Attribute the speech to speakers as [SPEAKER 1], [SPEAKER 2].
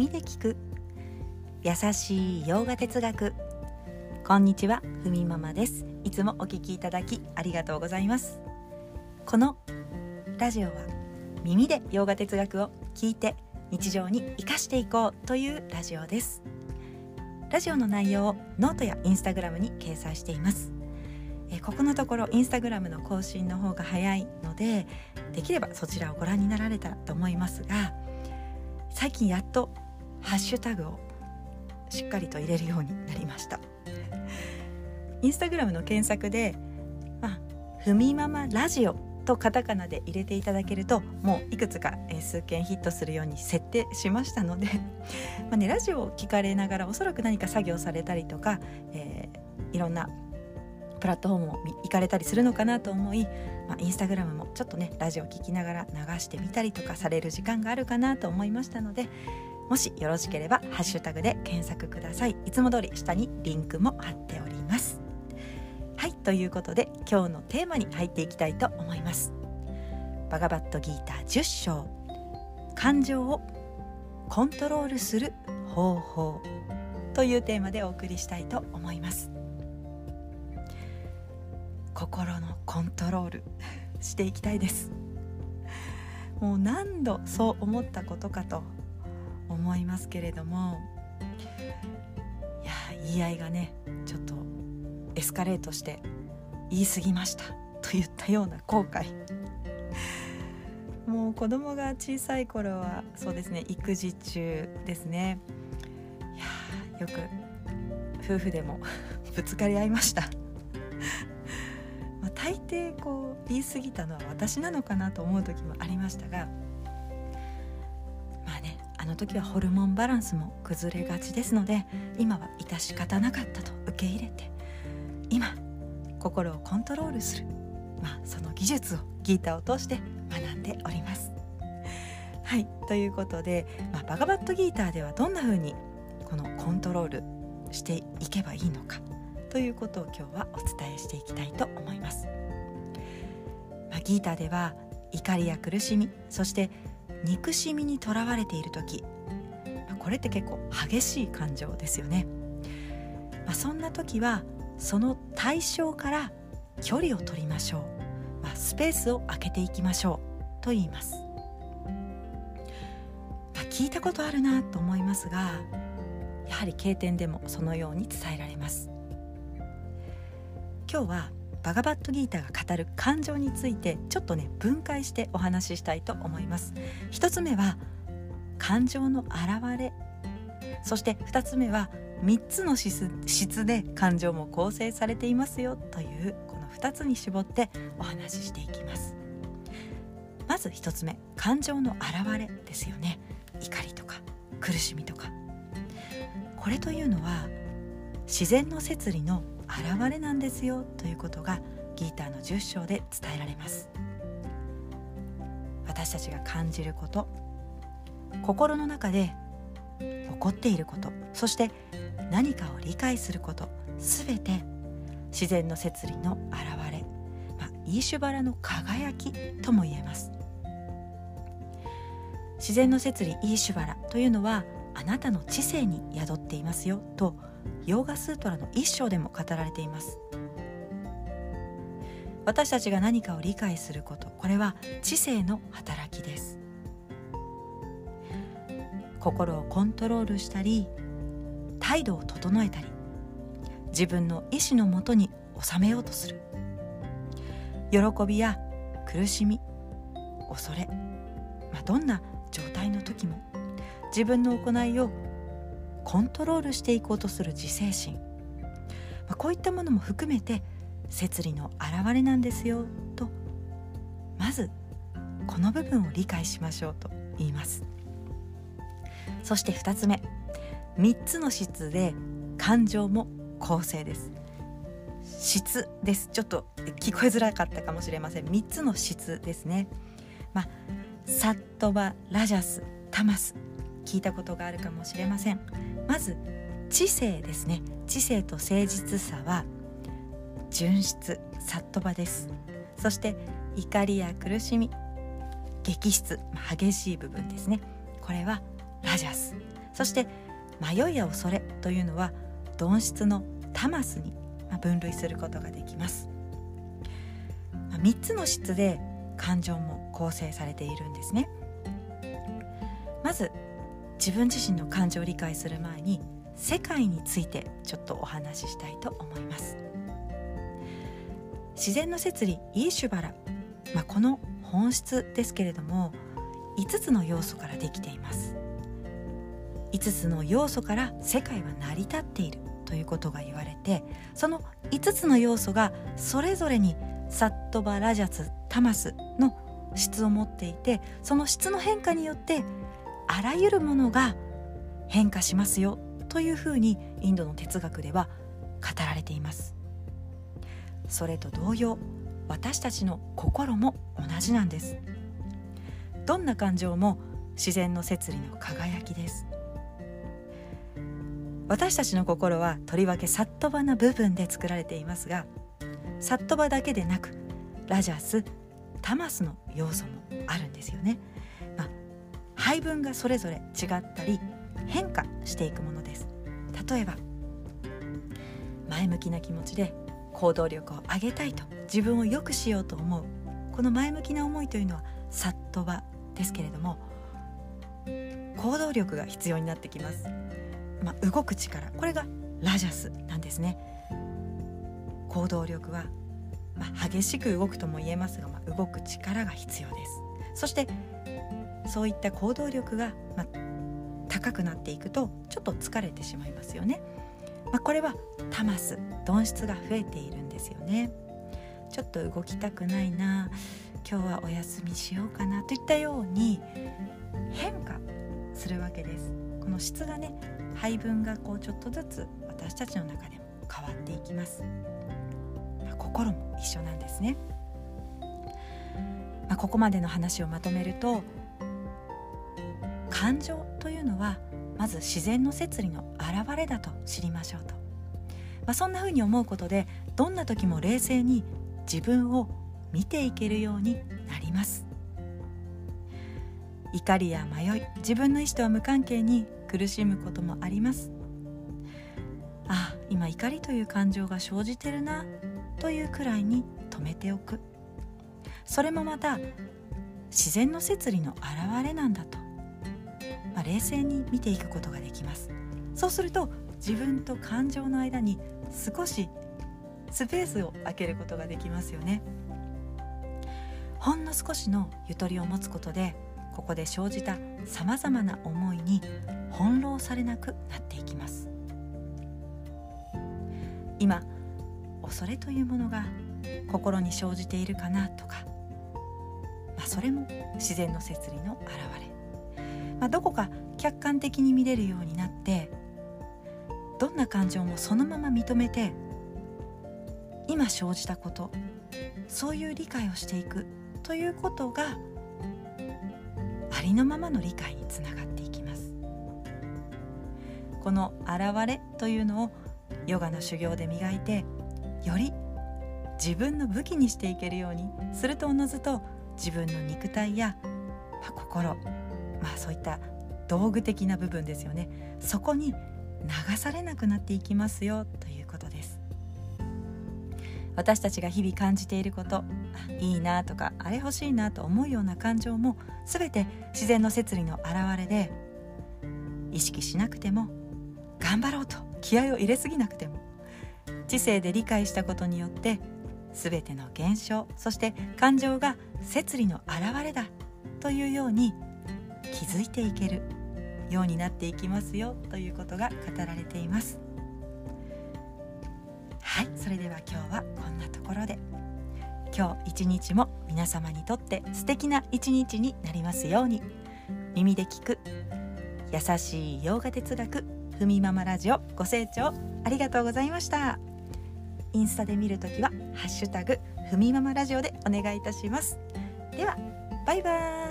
[SPEAKER 1] 耳で聞く。優しいヨガ哲学。こんにちはふみママです。いつもお聞きいただきありがとうございます。このラジオは耳でヨガ哲学を聞いて日常に生かしていこうというラジオです。ラジオの内容をノートやインスタグラムに掲載しています。えここのところインスタグラムの更新の方が早いのでできればそちらをご覧になられたらと思いますが最近やっとハッシュタグをしっかりと入れるようになりました。インスタグラムの検索で「まあ、ふみママラジオ」とカタカナで入れていただけるともういくつか数件ヒットするように設定しましたので まあ、ね、ラジオを聞かれながらおそらく何か作業されたりとか、えー、いろんなプラットフォームを行かれたりするのかなと思い、まあ、インスタグラムもちょっとねラジオを聴きながら流してみたりとかされる時間があるかなと思いましたのでもしよろしければハッシュタグで検索ください。いつも通り下にリンクも貼っております。はいということで今日のテーマに入っていきたいと思います。バガバットギーター10章。感情をコントロールする方法。というテーマでお送りしたいと思います。心のコントロール。していきたいです。もう何度そう思ったことかと思いますけれどもいや言い合いがねちょっとエスカレートして言い過ぎましたと言ったような後悔。もう子供が小さい頃はそうですね育児中ですね。いやよく夫婦でも ぶつかり合いました。ま大抵こう言い過ぎたのは私なのかなと思う時もありましたがの時はホルモンバランスも崩れがちですので今は致し方なかったと受け入れて今心をコントロールする、まあ、その技術をギーターを通して学んでおります。はいということで、まあ、バガバットギーターではどんな風にこのコントロールしていけばいいのかということを今日はお伝えしていきたいと思います。まあ、ギーターでは怒りや苦しみそして憎しみにとらわれている時、これって結構激しい感情ですよね。まあ、そんな時はその対象から距離を取りましょう、まあ、スペースを空けていきましょうと言います。まあ、聞いたことあるなと思いますがやはり経典でもそのように伝えられます。今日はバガバットギーターが語る感情についてちょっとね分解してお話ししたいと思います。一つ目は感情の表れ。そして2つ目は3つの質で感情も構成されていますよというこの2つに絞ってお話ししていきます。まず1つ目感情の表れですよね。怒りとか苦しみとか。これというのは自然の摂理の現れなんですよということがギーターの10章で伝えられます。私たちが感じること心の中で起こっていることそして何かを理解することすべて自然の摂理の現れ、まあ、イーシュバラの輝きとも言えます。自然の摂理イーシュバラというのはあなたの知性に宿っていますよとヨーガスートラの一章でも語られています。私たちが何かを理解することこれは知性の働きです。心をコントロールしたり態度を整えたり自分の意志のもとに収めようとする。喜びや苦しみ恐れ、まあ、どんな状態の時も自分の行いをコントロールしていこうとする自制心、まあ、こういったものも含めて摂理の表れなんですよとまずこの部分を理解しましょうと言います。そして2つ目3つの質で感情も構成です。質です。ちょっと聞こえづらかったかもしれません。3つの質ですね。まあサットバラジャスタマス聞いたことがあるかもしれません。まず知性ですね。知性と誠実さは純質サットバです。そして怒りや苦しみ激質激しい部分ですね。これはラジャス。そして迷いや恐れというのは鈍質のタマスに分類することができます。3つの質で感情も構成されているんですね。まず自分自身の感情を理解する前に世界についてちょっとお話ししたいと思います。自然の摂理イーシュバラ、まあ、この本質ですけれども5つの要素からできています。5つの要素から世界は成り立っているということが言われてその5つの要素がそれぞれにサットバラジャツタマスの質を持っていてその質の変化によってあらゆるものが変化しますよというふうにインドの哲学では語られています。それと同様私たちの心も同じなんです。どんな感情も自然の摂理の輝きです。私たちの心はとりわけサットバな部分で作られていますがサットバだけでなくラジャスタマスの要素もあるんですよね、配分がそれぞれ違ったり変化していくものです。例えば前向きな気持ちで行動力を上げたいと自分を良くしようと思う。この前向きな思いというのはサットバですけれども行動力が必要になってきます、まあ、動く力。これがラジャスなんですね。行動力は、まあ、激しく動くとも言えますが、まあ、動く力が必要です。そしてそういった行動力が、まあ、高くなっていくとちょっと疲れてしまいますよね、まあ、これはタマス鈍質が増えているんですよね。ちょっと動きたくないな今日はお休みしようかなといったように変化するわけです。この質がね配分がこうちょっとずつ私たちの中でも変わっていきます。心も一緒なんですね、まあ、ここまでの話をまとめると感情というのはまず自然の摂理の表れだと知りましょうと、まあ、そんな風に思うことでどんな時も冷静に自分を見ていけるようになります。怒りや迷い自分の意思とは無関係に苦しむこともあります。ああ今怒りという感情が生じてるなというくらいに止めておく。それもまた自然の摂理の表れなんだと、まあ、冷静に見ていくことができます。そうすると自分と感情の間に少しスペースを空けることができますよね。ほんの少しのゆとりを持つことでここで生じたさまざまな思いに翻弄されなくなっていきます。今恐れというものが心に生じているかなとか、まあ、それも自然の摂理の表れ、まあ、どこか客観的に見れるようになってどんな感情もそのまま認めて今生じたことそういう理解をしていくということがありのままの理解につながっていきます。この現れというのをヨガの修行で磨いてより自分の武器にしていけるようにするとおのずと自分の肉体や、心、まあ、そういった道具的な部分ですよね。そこに流されなくなっていきますよということです。私たちが日々感じていることいいなとかあれ欲しいなと思うような感情も全て自然の摂理の表れで意識しなくても頑張ろうと気合を入れすぎなくても知性で理解したことによって全ての現象そして感情が摂理の表れだというように気づいていけるようになっていきますよということが語られています。はいそれでは今日はこんなところで。今日一日も皆様にとって素敵な一日になりますように。耳で聞く優しい洋画哲学ふみママラジオご清聴ありがとうございました。インスタで見るときは「ハッシュタグふみママラジオ」でお願いいたします。ではバイバーイ。